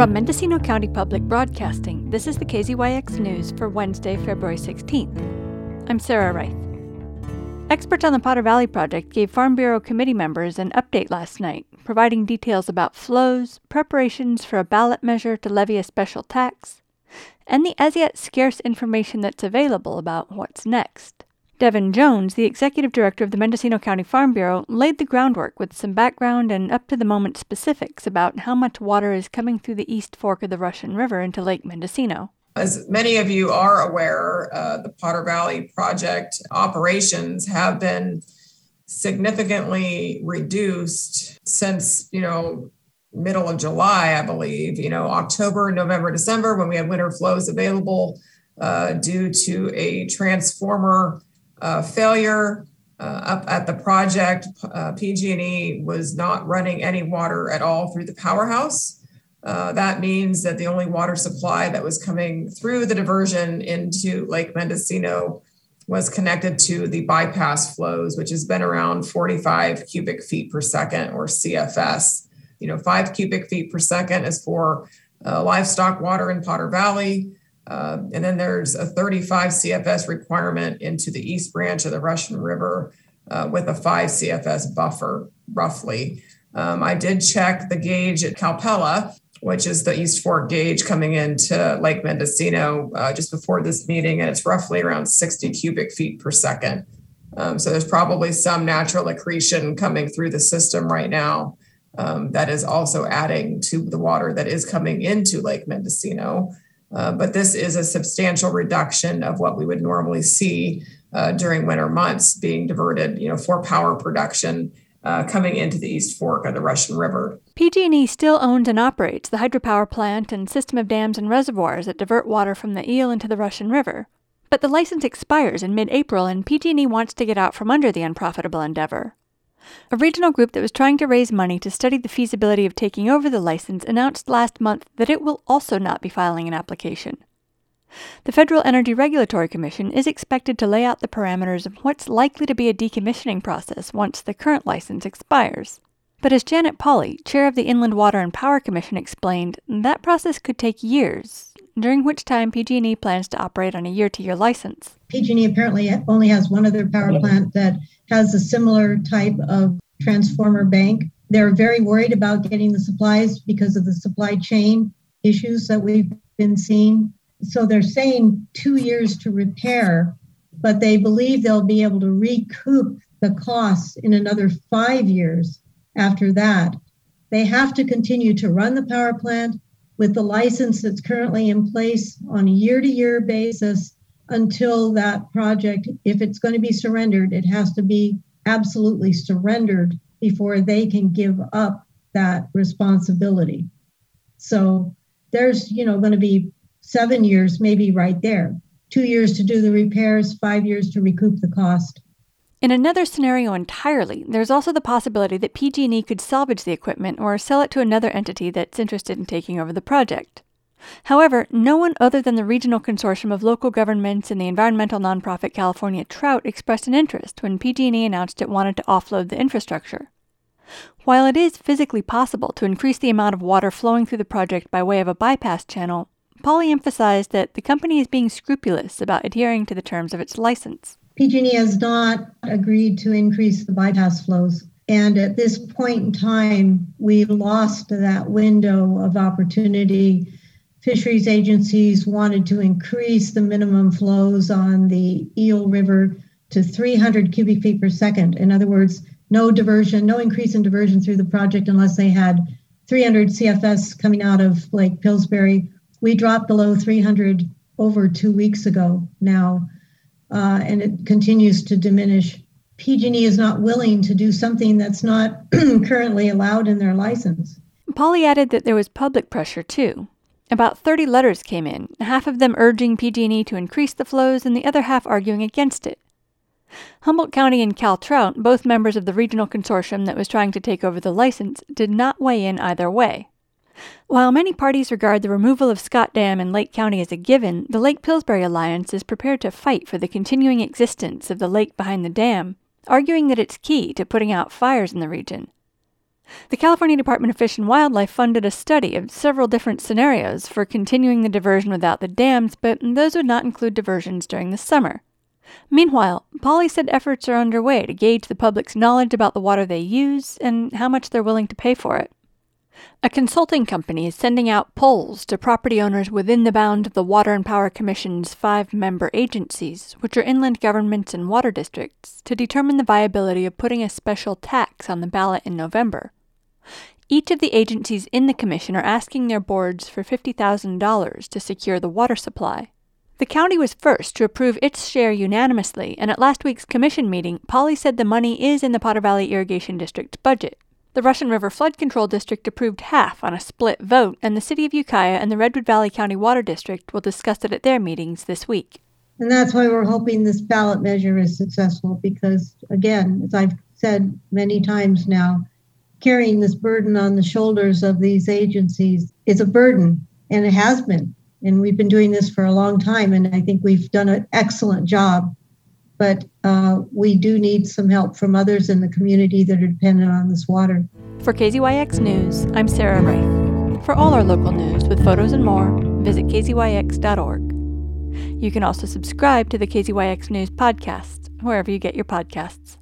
From Mendocino County Public Broadcasting, this is the KZYX News for Wednesday, February 16th. I'm Sarah Reith. Experts on the Potter Valley Project gave Farm Bureau committee members an update last night, providing details about flows, preparations for a ballot measure to levy a special tax, and the as yet scarce information that's available about what's next. Devon Jones, the executive director of the Mendocino County Farm Bureau, laid the groundwork with some background and up to the moment specifics about how much water is coming through the East Fork of the Russian River into Lake Mendocino. As many of you are aware, uh, the Potter Valley Project operations have been significantly reduced since, you know, middle of July, I believe, you know, October, November, December, when we had winter flows available uh, due to a transformer uh, failure uh, up at the project. Uh, PG&E was not running any water at all through the powerhouse. Uh, that means that the only water supply that was coming through the diversion into Lake Mendocino was connected to the bypass flows, which has been around 45 cubic feet per second or CFS. You know, five cubic feet per second is for uh, livestock water in Potter Valley. Uh, and then there's a 35 CFS requirement into the east branch of the Russian River uh, with a 5 CFS buffer, roughly. Um, I did check the gauge at Calpella, which is the East Fork gauge coming into Lake Mendocino uh, just before this meeting, and it's roughly around 60 cubic feet per second. Um, so there's probably some natural accretion coming through the system right now um, that is also adding to the water that is coming into Lake Mendocino. Uh, but this is a substantial reduction of what we would normally see uh, during winter months being diverted, you know, for power production uh, coming into the East Fork of the Russian River. PG&E still owns and operates the hydropower plant and system of dams and reservoirs that divert water from the Eel into the Russian River. But the license expires in mid-April and PG&E wants to get out from under the unprofitable endeavor. A regional group that was trying to raise money to study the feasibility of taking over the license announced last month that it will also not be filing an application. The Federal Energy Regulatory Commission is expected to lay out the parameters of what's likely to be a decommissioning process once the current license expires. But as Janet Pauli, chair of the Inland Water and Power Commission, explained, that process could take years, during which time PG&E plans to operate on a year-to-year license. PG&E apparently only has one other power plant that has a similar type of transformer bank. They're very worried about getting the supplies because of the supply chain issues that we've been seeing. So they're saying two years to repair, but they believe they'll be able to recoup the costs in another five years after that. They have to continue to run the power plant with the license that's currently in place on a year to year basis until that project, if it's going to be surrendered, it has to be absolutely surrendered before they can give up that responsibility. So there's, you know, going to be seven years maybe right there. Two years to do the repairs, five years to recoup the cost. In another scenario entirely, there's also the possibility that PG&E could salvage the equipment or sell it to another entity that's interested in taking over the project. However, no one other than the regional consortium of local governments and the environmental nonprofit California Trout expressed an interest when PG&E announced it wanted to offload the infrastructure. While it is physically possible to increase the amount of water flowing through the project by way of a bypass channel, Pauli emphasized that the company is being scrupulous about adhering to the terms of its license. PG&E has not agreed to increase the bypass flows. And at this point in time, we lost that window of opportunity fisheries agencies wanted to increase the minimum flows on the Eel River to 300 cubic feet per second. In other words, no diversion, no increase in diversion through the project unless they had 300 CFS coming out of Lake Pillsbury. We dropped below 300 over two weeks ago now, uh, and it continues to diminish. PG&E is not willing to do something that's not currently allowed in their license. Pauli added that there was public pressure too. About 30 letters came in, half of them urging PG&E to increase the flows and the other half arguing against it. Humboldt County and Cal Trout, both members of the regional consortium that was trying to take over the license, did not weigh in either way. While many parties regard the removal of Scott Dam in Lake County as a given, the Lake Pillsbury Alliance is prepared to fight for the continuing existence of the lake behind the dam, arguing that it's key to putting out fires in the region. The California Department of Fish and Wildlife funded a study of several different scenarios for continuing the diversion without the dams, but those would not include diversions during the summer. Meanwhile, Pauli said efforts are underway to gauge the public's knowledge about the water they use and how much they're willing to pay for it. A consulting company is sending out polls to property owners within the bound of the Water and Power Commission's five member agencies, which are inland governments and water districts, to determine the viability of putting a special tax on the ballot in November. Each of the agencies in the commission are asking their boards for $50,000 to secure the water supply. The county was first to approve its share unanimously, and at last week's commission meeting, Pauli said the money is in the Potter Valley Irrigation District's budget. The Russian River Flood Control District approved half on a split vote, and the City of Ukiah and the Redwood Valley County Water District will discuss it at their meetings this week. And that's why we're hoping this ballot measure is successful because, again, as I've said many times now, carrying this burden on the shoulders of these agencies is a burden, and it has been. And we've been doing this for a long time, and I think we've done an excellent job. But uh, we do need some help from others in the community that are dependent on this water. For KZYX News, I'm Sarah Reith. For all our local news with photos and more, visit kzyx.org. You can also subscribe to the KZYX News podcast, wherever you get your podcasts.